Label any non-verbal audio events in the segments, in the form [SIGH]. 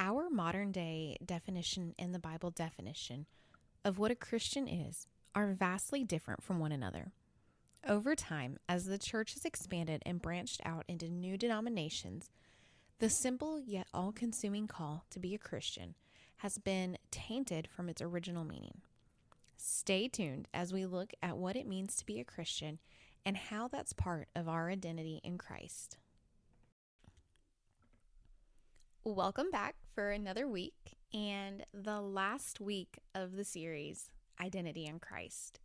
Our modern day definition and the Bible definition of what a Christian is are vastly different from one another. Over time, as the church has expanded and branched out into new denominations, the simple yet all consuming call to be a Christian has been tainted from its original meaning. Stay tuned as we look at what it means to be a Christian and how that's part of our identity in Christ. Welcome back for another week and the last week of the series, Identity in Christ.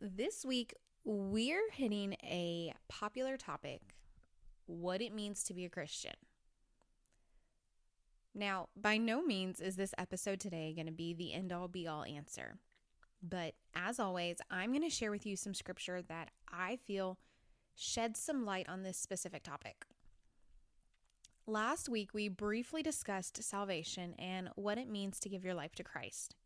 This week, we're hitting a popular topic what it means to be a Christian. Now, by no means is this episode today going to be the end all be all answer. But as always, I'm going to share with you some scripture that I feel sheds some light on this specific topic. Last week, we briefly discussed salvation and what it means to give your life to Christ.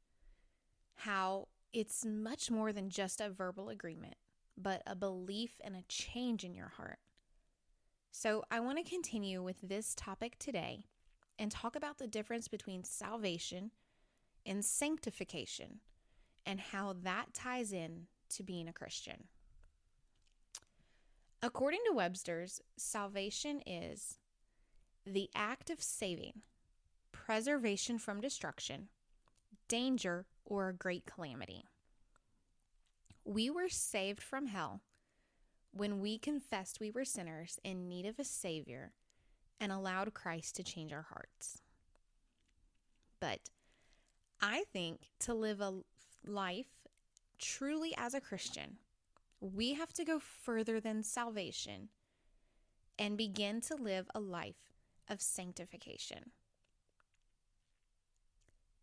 How it's much more than just a verbal agreement, but a belief and a change in your heart. So, I want to continue with this topic today and talk about the difference between salvation and sanctification and how that ties in to being a Christian. According to Webster's, salvation is the act of saving, preservation from destruction, danger, or a great calamity. We were saved from hell when we confessed we were sinners in need of a Savior and allowed Christ to change our hearts. But I think to live a life truly as a Christian, we have to go further than salvation and begin to live a life of sanctification.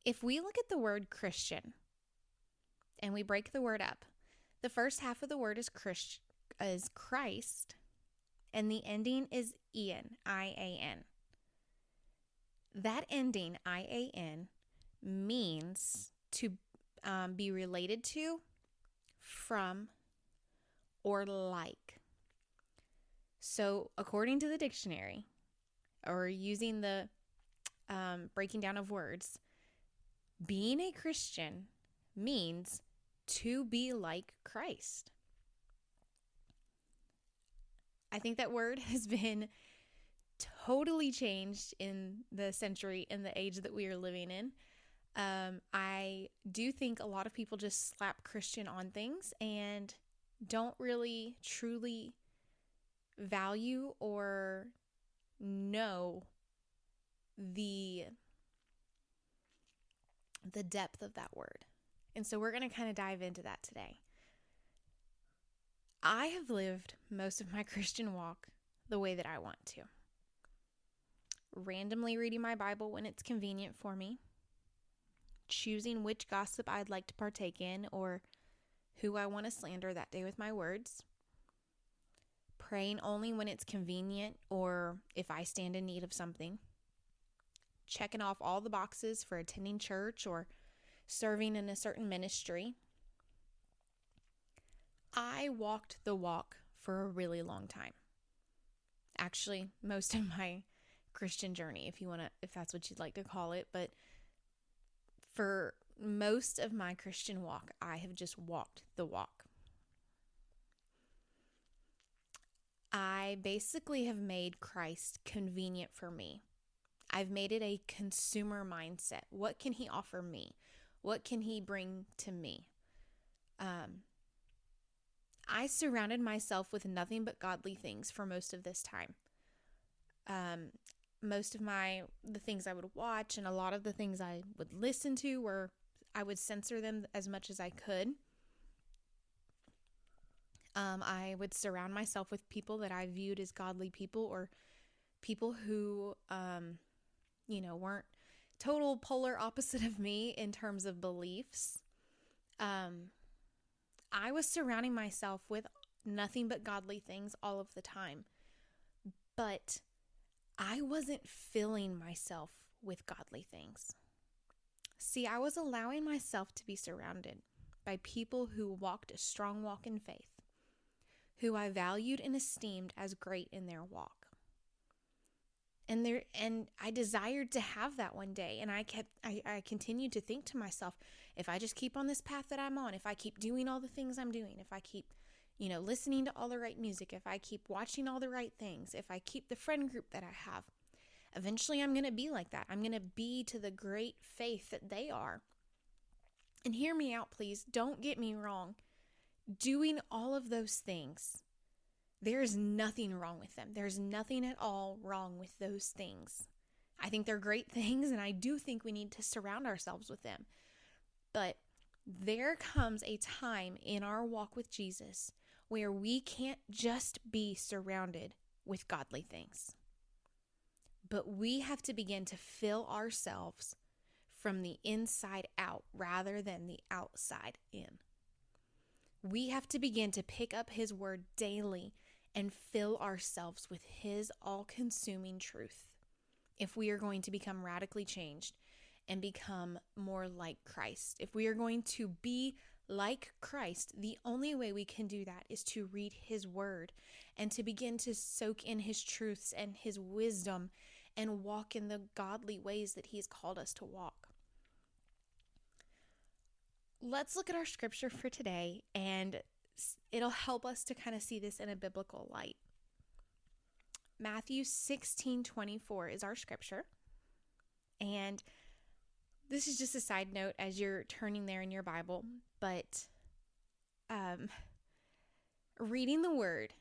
If we look at the word Christian and we break the word up, the first half of the word is Christ is Christ and the ending is Ian, I A N. That ending, I A N, means to um, be related to, from, or like. So, according to the dictionary, or using the um, breaking down of words, being a Christian means to be like Christ. I think that word [LAUGHS] has been totally changed in the century in the age that we are living in. Um, I do think a lot of people just slap Christian on things and don't really truly value or know the the depth of that word. And so we're going to kind of dive into that today. I have lived most of my [LAUGHS] Christian walk the way that I want to. Randomly reading my Bible when it's convenient for me, choosing which gossip I'd like to partake in or who I want to slander that day with my words, praying only when it's convenient or if I stand in need of something, checking off all the boxes for attending church or serving in a certain ministry. I walked the walk for a really long time. Actually, most of my Christian journey, if you want to, if that's what you'd like to call it, but for most of my Christian walk, I have just walked the walk. I basically have made Christ convenient for me. I've made it a consumer mindset. What can he offer me? What can he bring to me? Um, I surrounded myself with nothing but godly things for most of this time. Um, most of my the things I would watch and a lot of the things I would listen to were I would censor them as much as I could um, I would surround myself with people that I viewed as godly people or people who, um, you know, weren't total polar opposite of me in terms of beliefs. Um, I was surrounding myself with nothing but godly things all of the time. But I wasn't filling myself with godly things. See, I was allowing myself to be surrounded by people who walked a strong walk in faith who I valued and esteemed as great in their walk. and there and I desired to have that one day and I kept I, I continued to think to myself if I just keep on this path that I'm on if I keep doing all the things I'm doing if I keep you know listening to all the right music if I keep watching all the right things if I keep the friend group that I have eventually I'm to be like that. I'm to be to the great faith that they are. And hear me out please. Don't get me wrong doing all of those things there's nothing wrong with them. There's nothing at all wrong with those things. I think they're great [LAUGHS] things, and I do think we need to surround ourselves with them. But there comes a time in our walk with Jesus where we can't just be surrounded with godly things, but we have to begin to fill ourselves from the inside out rather than the outside in. We have to begin to pick up His word daily and fill ourselves with His all consuming truth if we are going to become radically changed and become more like Christ. If we are going to be like Christ, the only way we can do that is to read His Word and to begin to soak in His truths and His wisdom and walk in the godly ways that He's called us to walk. Let's look at our scripture for today and it'll help us to kind of see this in a biblical light. Matthew 16 24 is our scripture. And this is just a side note as you're turning there in your Bible, but um, reading the word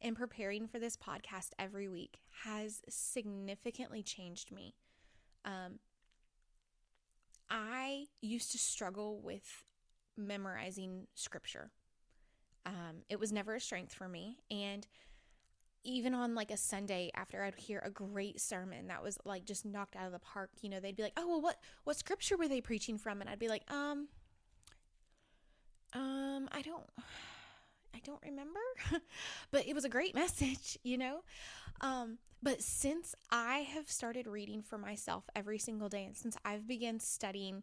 and preparing for this podcast every week has significantly changed me. Um, I used to struggle with memorizing scripture. Um, it was never a strength for me. And even on like a Sunday after I'd hear a great sermon that was like just knocked out of the park, you know, they'd be like, "Oh, well what what scripture were they preaching from?" And I'd be like, "Um um I don't I don't remember." [LAUGHS] but it was a great [LAUGHS] message, you know? Um but since I have started reading for myself every single day and since I've begun studying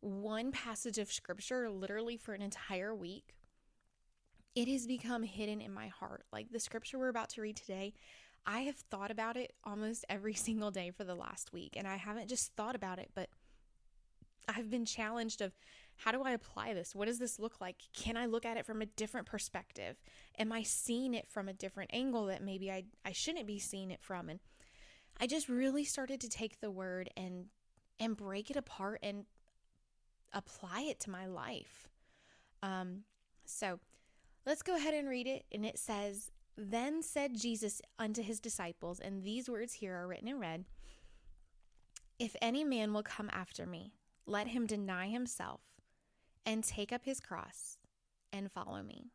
one passage of scripture literally for an entire week, it has become hidden in my heart. Like the scripture we're about to read today, I have thought about it almost [LAUGHS] every single day for the last week. And I haven't just thought about it, but I've been challenged of how do I apply this? What does this look like? Can I look at it from a different perspective? Am I seeing it from a different angle that maybe I, I shouldn't be seeing it from? And I just really started to take the word and and break it apart and apply it to my life. Um, so Let's go ahead and read it. And it says, Then said Jesus unto his disciples, and these words here are written in red If any man will come after me, let him deny himself and take up his cross and follow me.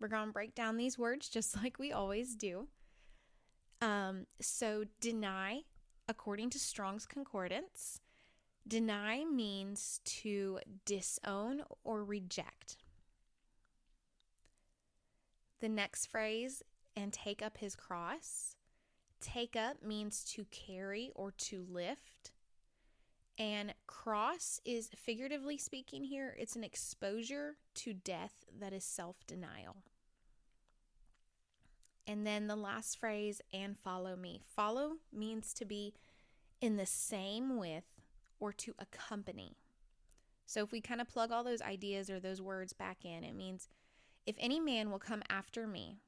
We're going to break down these words just [LAUGHS] like we always do. Um, so, deny, according to Strong's Concordance, deny means to disown or reject. The next phrase, and take up his cross. Take up means to carry or to lift. And cross is figuratively speaking here, it's an exposure to death that is self denial. And then the last phrase, and follow me. Follow means to be in the same with or to accompany. So if we kind of plug all those ideas or those words back in, it means if any man will come after me,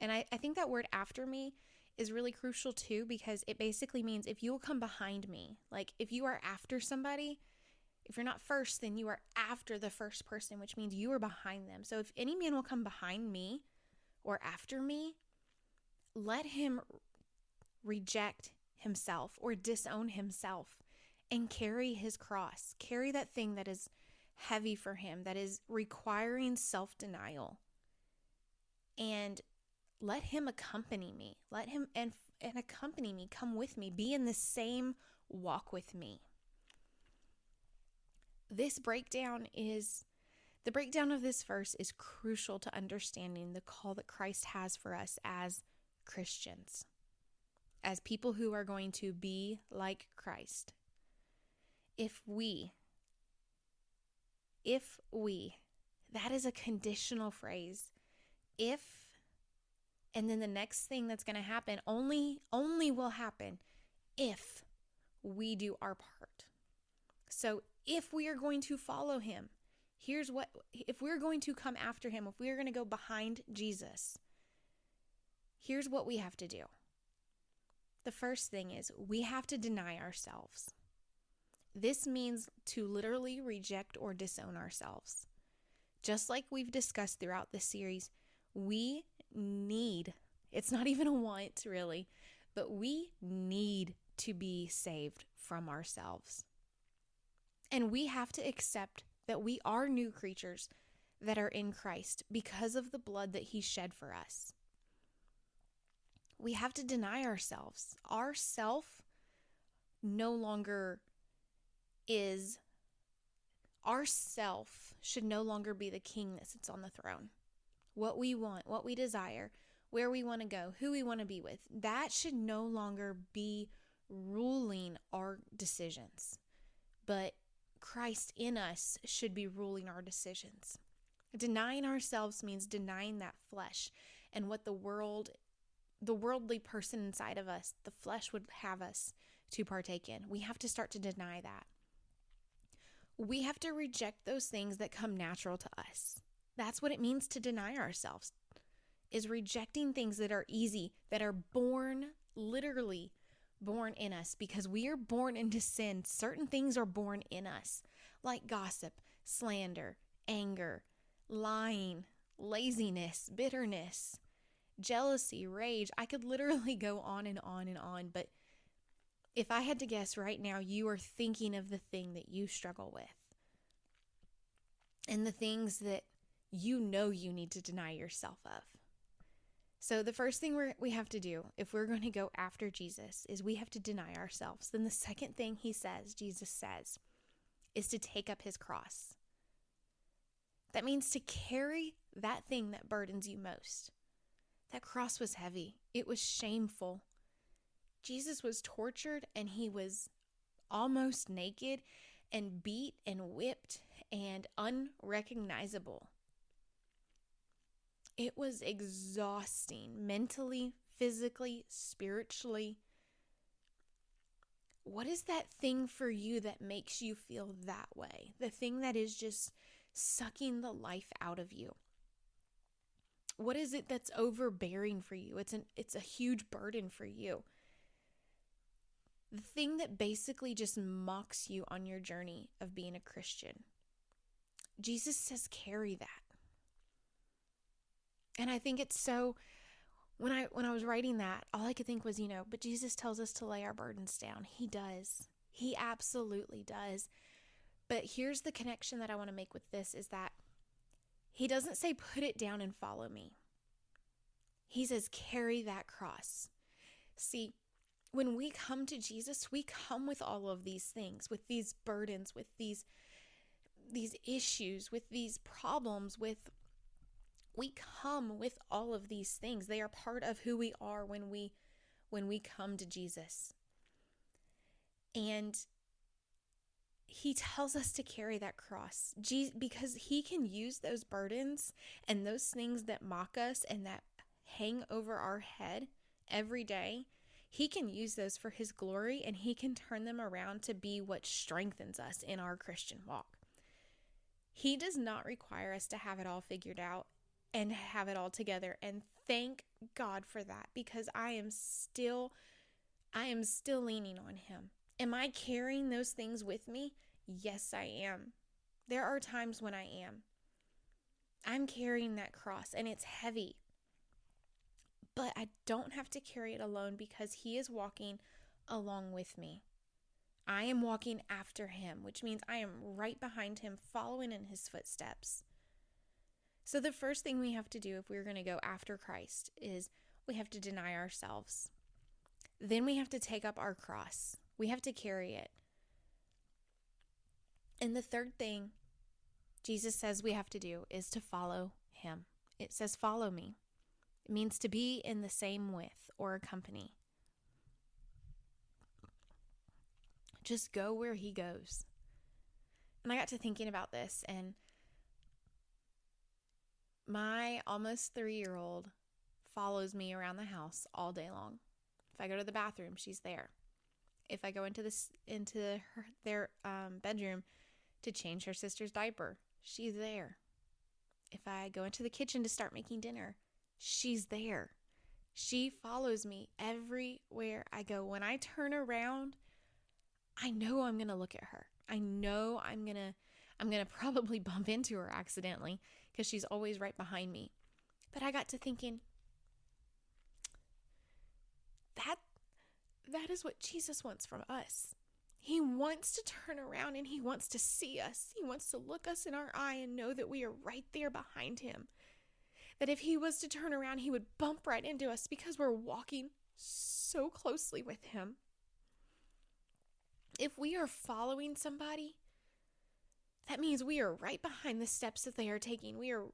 and I, I think that word after me is really crucial too because it basically means if you will come behind me, like if you are after somebody, if you're not first, then you are after the first person, which means you are behind them. So if any man will come behind me or after me, let him reject himself or disown himself and carry his cross, carry that thing that is heavy for him, that is requiring self denial. And let him accompany me. Let him and, and accompany me, come with me, be in the same walk with me. This breakdown is the breakdown of this verse is crucial to understanding the call that Christ has for us as Christians, as people who are going to be like Christ. If we if we, that is a conditional phrase. If And then the next thing that's going to happen only only will happen if we do our part. So if we are going to follow him, here's what if we're going to come after him, if we are going to go behind Jesus, here's what we have to do. The first thing is we have to deny ourselves. This means to literally reject or disown ourselves. Just like we've discussed throughout this series, we need, it's not even a want really, but we need to be saved from ourselves. And we have to accept that we are new creatures that are in Christ because of the blood that He shed for us. We have to deny ourselves. Our self no longer is, our self should no longer be the king that sits on the throne. What we want, what we desire, where we want to go, who we want to be with, that should no longer be ruling our decisions. But Christ in us should be ruling our decisions. Denying ourselves means denying that flesh and what the world, the worldly person inside of us, the flesh would have us to partake in. We have to start to deny that. We have to reject those things that come natural to us. That's what it means to deny ourselves. Is rejecting things that are easy, that are born literally born in us because we are born into sin. Certain things are born in us, like gossip, slander, anger, lying, laziness, bitterness, jealousy, rage. I could literally [LAUGHS] go on and on and on, but if I had to guess right now, you are thinking of the thing that you struggle with and the things that you know you need to deny yourself of. So, the first thing we we have to do if we're going to go after Jesus is we have to deny ourselves. Then, the second thing he says, Jesus says, is to take up his cross. That means to carry that thing that burdens you most. That cross was heavy, it was shameful. Jesus was tortured and he was almost naked and beat and whipped and unrecognizable. It was exhausting mentally, physically, spiritually. What is that thing for you that makes you feel that way? The thing that is just sucking the life out of you. What is it that's overbearing for you? It's an it's a huge burden for you. The thing that basically just mocks you on your journey of being a Christian. Jesus says carry that. And I think it's so when I when I was writing that, all I could think was, you know, but Jesus tells us to lay our burdens down. He does. He absolutely does. But here's the connection that I want to make with this is that he doesn't say put it down and follow me. He says carry that cross. See, when we come to Jesus, we come with all of these things, with these burdens, with these these issues, with these problems, with we come with all of these things. They are part of who we are when we when we come to Jesus. And he tells us to carry that cross because he can use those burdens and those things that mock us and that hang over our head every day. He can use those for his glory and he can turn them around to be what strengthens us in our Christian walk. He does not require us to have it all figured out and have it all together. And thank God for that because I am still I am still leaning on him. Am I carrying those things with me? Yes, I am. There are times when I am. I'm carrying that cross and it's heavy. But I don't have to carry it alone because he is walking along with me. I am walking after him, which means I am right behind him, following in his footsteps. So, the first thing we have to do if we're going to go after Christ is we have to deny ourselves. Then we have to take up our cross, we have to carry it. And the third thing Jesus says we have to do is to follow him. It says, Follow me. It means to be in the same with or accompany. Just go where he goes. And I got to thinking about this, and my almost three year old follows me around the house all day long. If I go to the bathroom, she's there. If I go into this into her, their um, bedroom to change her sister's diaper, she's there. If I go into the kitchen to start making dinner, she's there. She follows me everywhere I go. When I turn around, I know I'm going to look at her. I know I'm going to I'm going [LAUGHS] to probably bump into her accidentally because she's always right behind me. But I got to thinking that that is what Jesus wants from us. He wants to turn around and he wants to see us. He wants to look us in our eye and know that we are right there behind him. That if he was to turn around, he would bump right into us because we're walking so closely with him. If we are following somebody, that means we are right behind the steps that they are taking. We are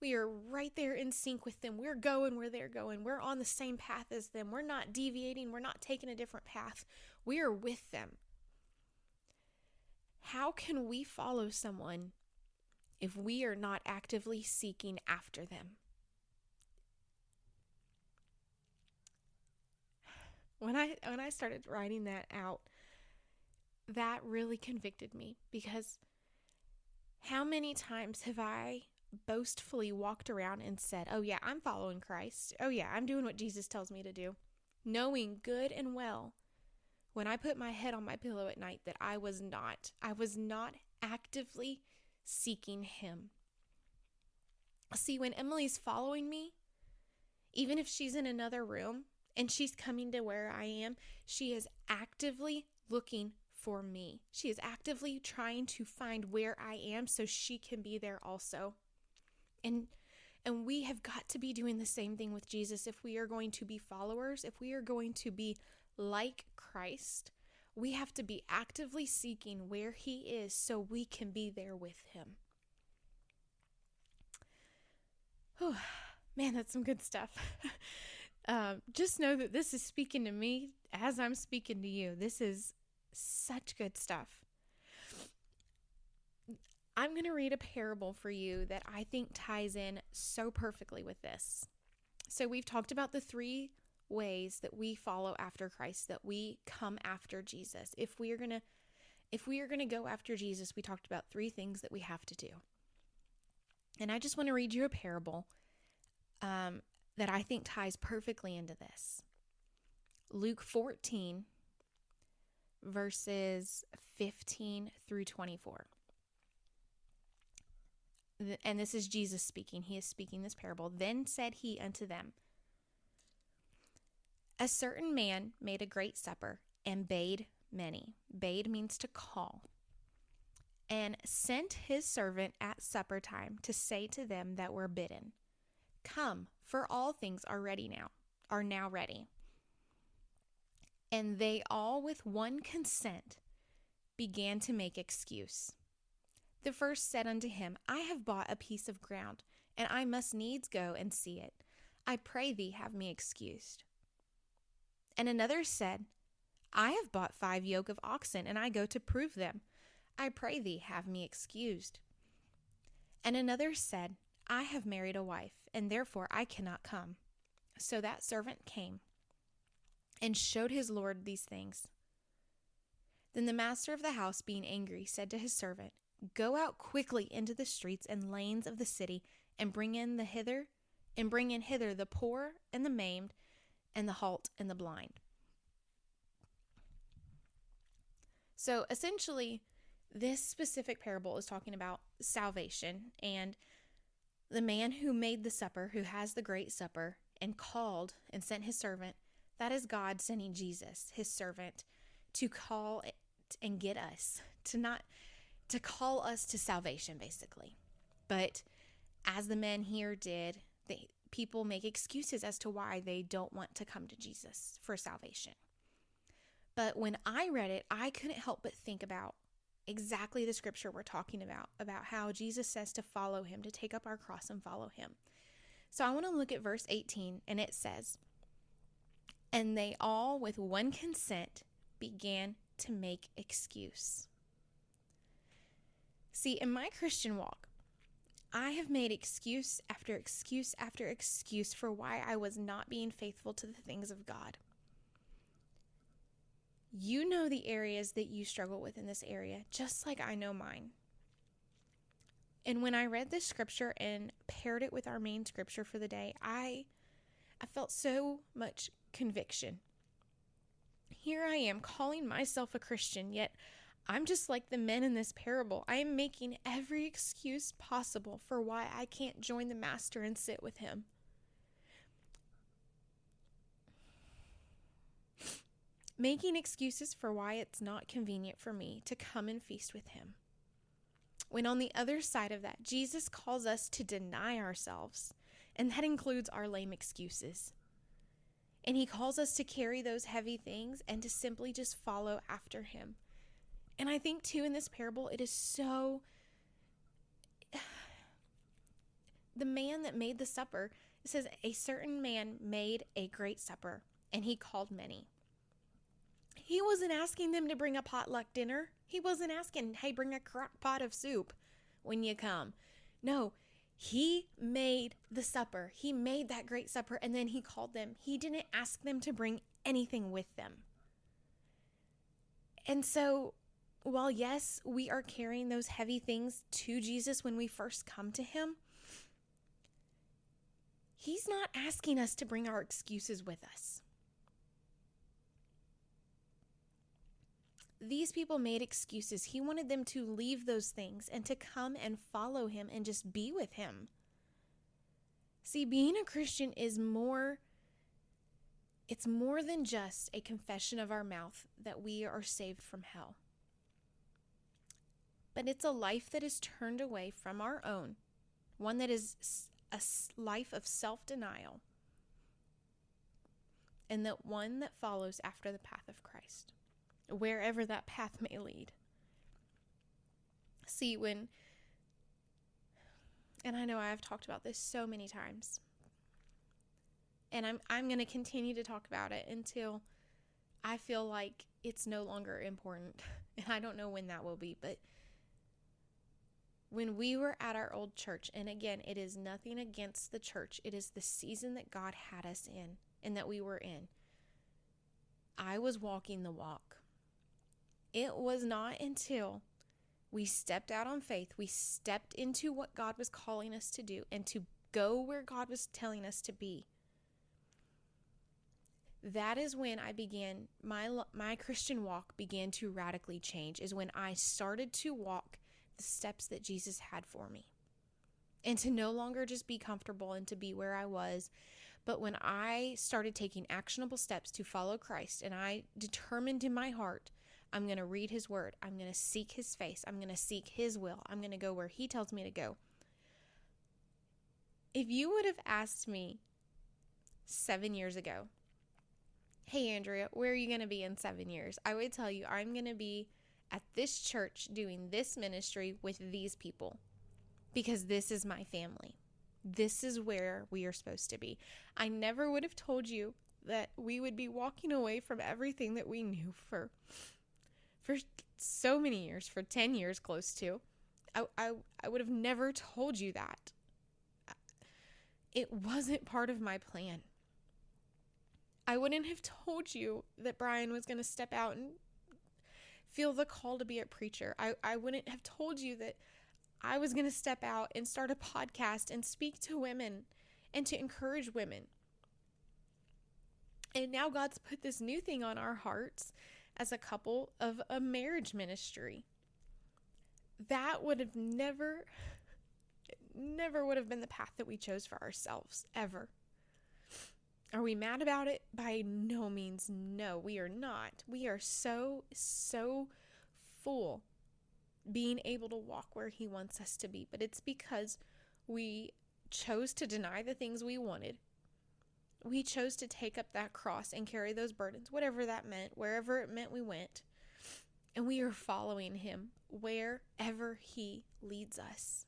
we are right there in sync with them. We're going where they're going. We're on the same path as them. We're not deviating. We're not taking a different path. We are with them. How can we follow someone if we are not actively seeking after them? When I when I started writing that out, that really convicted me because how many times have I boastfully walked around and said, Oh, yeah, I'm following Christ. Oh, yeah, I'm doing what Jesus tells me to do, knowing good and well when I put my head on my pillow at night that I was not. I was not actively seeking Him. See, when Emily's following me, even if she's in another room and she's coming to where I am, she is actively looking for me. She is actively trying to find where I am so she can be there also. And and we have got to be doing the same thing with Jesus if we are going to be followers, if we are going to be like Christ. We have to be actively seeking where he is so we can be there with him. Whew, man, that's some good stuff. [LAUGHS] um, just know that this is speaking to me as I'm speaking to you. This is such good stuff. I'm going to read a parable for you that I think ties in so perfectly with this. So, we've talked about the three ways that we follow after Christ, that we come after Jesus. If we are going to if we are going to go after Jesus, we talked about three things that we have to do. And I just want to read you a parable um, that I think ties perfectly into this. Luke 14, verses 15 through 24. And this is Jesus speaking. He is speaking this parable. Then said he unto them, A certain man made a great supper and bade many. Bade means to call. And sent his servant at supper time to say to them that were bidden, Come, for all things are ready now, are now ready. And they all, with one consent, began to make excuse. The first said unto him, I have bought a piece of ground, and I must needs go and see it. I pray thee, have me excused. And another said, I have bought five yoke of oxen, and I go to prove them. I pray thee, have me excused. And another said, I have married a wife, and therefore I cannot come. So that servant came and showed his lord these things. Then the master of the house, being angry, said to his servant, Go out quickly into the streets and lanes of the city, and bring in the hither, and bring in hither the poor and the maimed, and the halt and the blind. So essentially, this specific parable is talking about salvation and the man who made the supper, who has the great supper, and called and sent his servant that is God sending Jesus, his servant, to call and get us, to not to call us to salvation basically. But as the men here did, they people make excuses as to why they don't want to come to Jesus for salvation. But when I read it, I couldn't help but think about exactly the scripture we're talking about, about how Jesus says to follow him, to take up our cross and follow him. So I want to look at verse 18, and it says, and they all, with one consent, began to make excuse. See, in my Christian walk, I have made excuse after excuse after excuse for why I was not being faithful to the things of God. You know the areas that you struggle with in this area, just like I know mine. And when I read this scripture and paired it with our main scripture for the day, I I felt so much conviction. Here I am calling myself a Christian, yet I'm just like the men in this parable. I am making every excuse possible for why I can't join the master and sit with him. Making excuses for why it's not convenient for me to come and feast with him. When on the other side of that, Jesus calls us to deny ourselves, and that includes our lame excuses. And he calls us to carry those heavy things and to simply just follow after him. And I think, too, in this parable, it is so. [SIGHS] The man that made the supper, it says, a certain man made a great supper, and he called many. He wasn't asking them to bring a potluck dinner. He wasn't asking, hey, bring a crock pot of soup when you come. No, he made the supper. He made that great supper, and then he called them. He didn't ask them to bring anything with them. And so while yes, we are carrying those heavy things to Jesus when we first come to Him, He's not asking us to bring our excuses with us. These people made excuses. He wanted them to leave those things and to come and follow Him and just be with Him. See, being a Christian is more. It's more than just a confession of our mouth that we are saved from hell but it's a life that is turned away from our own, one that is a life of self denial, and that one that follows after the path of Christ, wherever that path may lead. See, when, and I know I've talked about this so many times, and I'm, I'm going to continue to talk about it until I feel like it's no longer important. [LAUGHS] And I don't know when that will be, but when we were at our old church, and again, it is nothing against the church, it is the season that God had us in and that we were in. I was walking the walk. It was not until we stepped out on faith, we stepped into what God was calling us to do and to go where God was telling us to be. That is when I began my my Christian walk began to radically change is when I started to walk the steps that Jesus had for me. And to no longer just be comfortable and to be where I was. But when I started taking actionable steps to follow Christ and I determined in my heart, I'm going to read his word, I'm going to seek his face, I'm going to seek his will, I'm going to go where he tells me to go. If you would have asked me seven years ago, hey, Andrea, where are you going to be in seven years? I would tell you, I'm going to be at this church doing this ministry with these people because this is my family. This is where we are supposed to be. I never would have told you that we would be walking away from everything that we knew for for so many years, for 10 years close to. I, I, I would have never told you that. It wasn't part of my plan. I wouldn't have told you that Brian was going to step out and feel the call to be a preacher. I, I wouldn't have told you that I was going to step out and start a podcast and speak to women and to encourage women. And now God's put this new thing on our hearts as a couple of a marriage ministry. That would have never, never would have been the path that we chose for ourselves, ever. Are we mad about it? By no means, no, we are not. We are so, so full being able to walk where He wants us to be. But it's because we chose to deny the things we wanted. We chose to take up that cross and carry those burdens, whatever that meant, wherever it meant we went. And we are following Him wherever He leads us.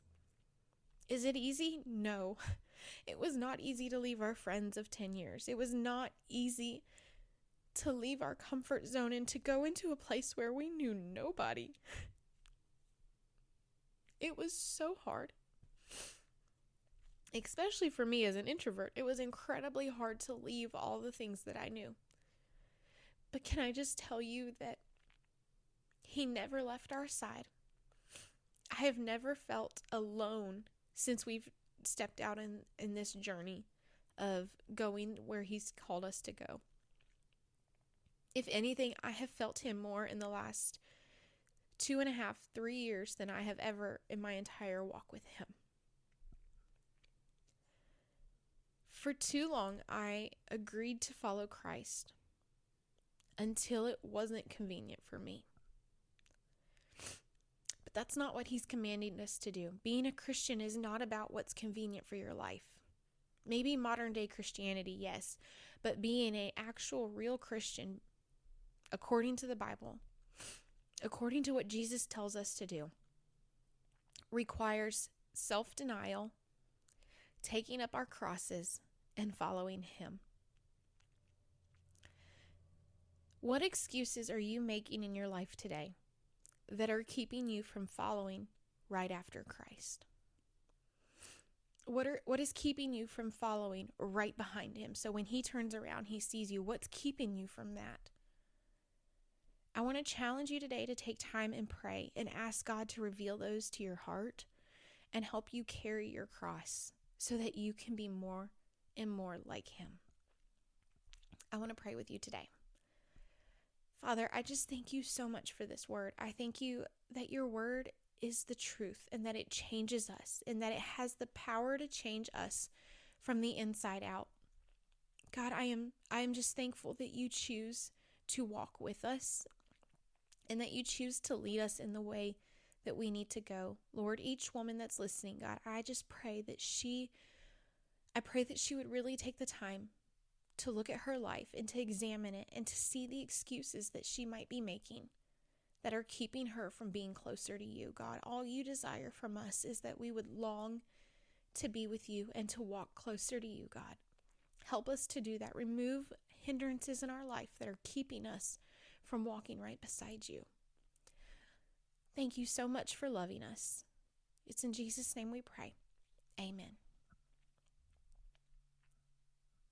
Is it easy? No. [LAUGHS] It was not easy to leave our friends of 10 years. It was not easy to leave our comfort zone and to go into a place where we knew nobody. [LAUGHS] It was so hard. Especially for me as an introvert, it was incredibly hard to leave all the things that I knew. But can I just tell you that He never left our side? I have never felt alone since we've stepped out in, in this journey of going where He's called us to go. If anything, I have felt Him more in the last two and a half, three years than I have ever in my entire walk with Him. For too long, I agreed to follow Christ until it wasn't convenient for me. But that's not what He's commanding us to do. Being a Christian is not about what's convenient for your life. Maybe modern day Christianity, yes, but being an actual real Christian, according to the Bible, according to what Jesus tells us to do, requires self denial, taking up our crosses, and following Him. What excuses are you making in your life today that are keeping you from following right after Christ? What are what is keeping you from following right behind him? So when he turns around, he sees you. What's keeping you from that? I want to challenge you today to take time and pray and ask God to reveal those to your heart and help you carry your cross so that you can be more and more like him. I want to pray with you today. Father, I just thank you so much for this word. I thank you that your word is the truth and that it changes us and that it has the power to change us from the inside out. God, I am I am just thankful that you choose to walk with us and that you choose to lead us in the way that we need to go. Lord, each woman that's listening, God, I just pray that she I pray that she would really take the time to look at her life and to examine it and to see the excuses that she might be making that are keeping her from being closer to you, God. All you desire from us is that we would long to be with you and to walk closer to you, God. Help us to do that. Remove hindrances in our life that are keeping us from walking right beside you. Thank you so much for loving us. It's in Jesus' name we pray. Amen.